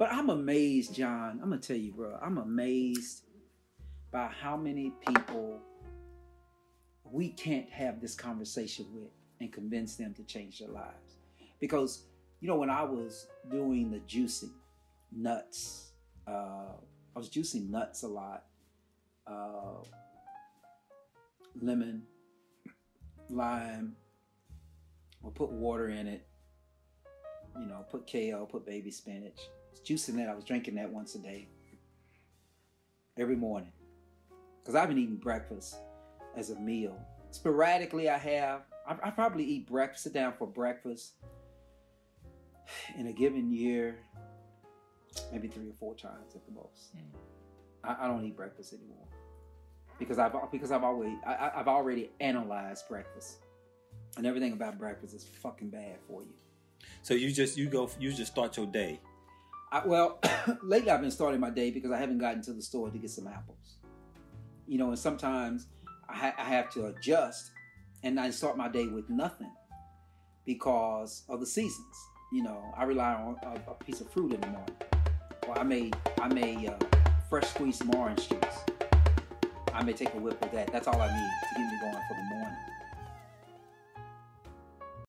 But I'm amazed, John. I'm gonna tell you, bro. I'm amazed by how many people we can't have this conversation with and convince them to change their lives. Because you know, when I was doing the juicing nuts, uh, I was juicing nuts a lot. Uh, lemon, lime. We'll put water in it. You know, put kale, put baby spinach. I was juicing that. I was drinking that once a day, every morning, because I've been eating breakfast as a meal. Sporadically, I have. I, I probably eat breakfast. Sit down for breakfast in a given year, maybe three or four times at the most. Mm. I, I don't eat breakfast anymore because I've because I've always I, I've already analyzed breakfast, and everything about breakfast is fucking bad for you. So you just you go you just start your day. I, well, lately I've been starting my day because I haven't gotten to the store to get some apples. You know, and sometimes I, ha- I have to adjust, and I start my day with nothing because of the seasons. You know, I rely on a, a piece of fruit in the morning. Or I may I may uh, fresh squeeze some orange juice. I may take a whip of that. That's all I need to get me going for the.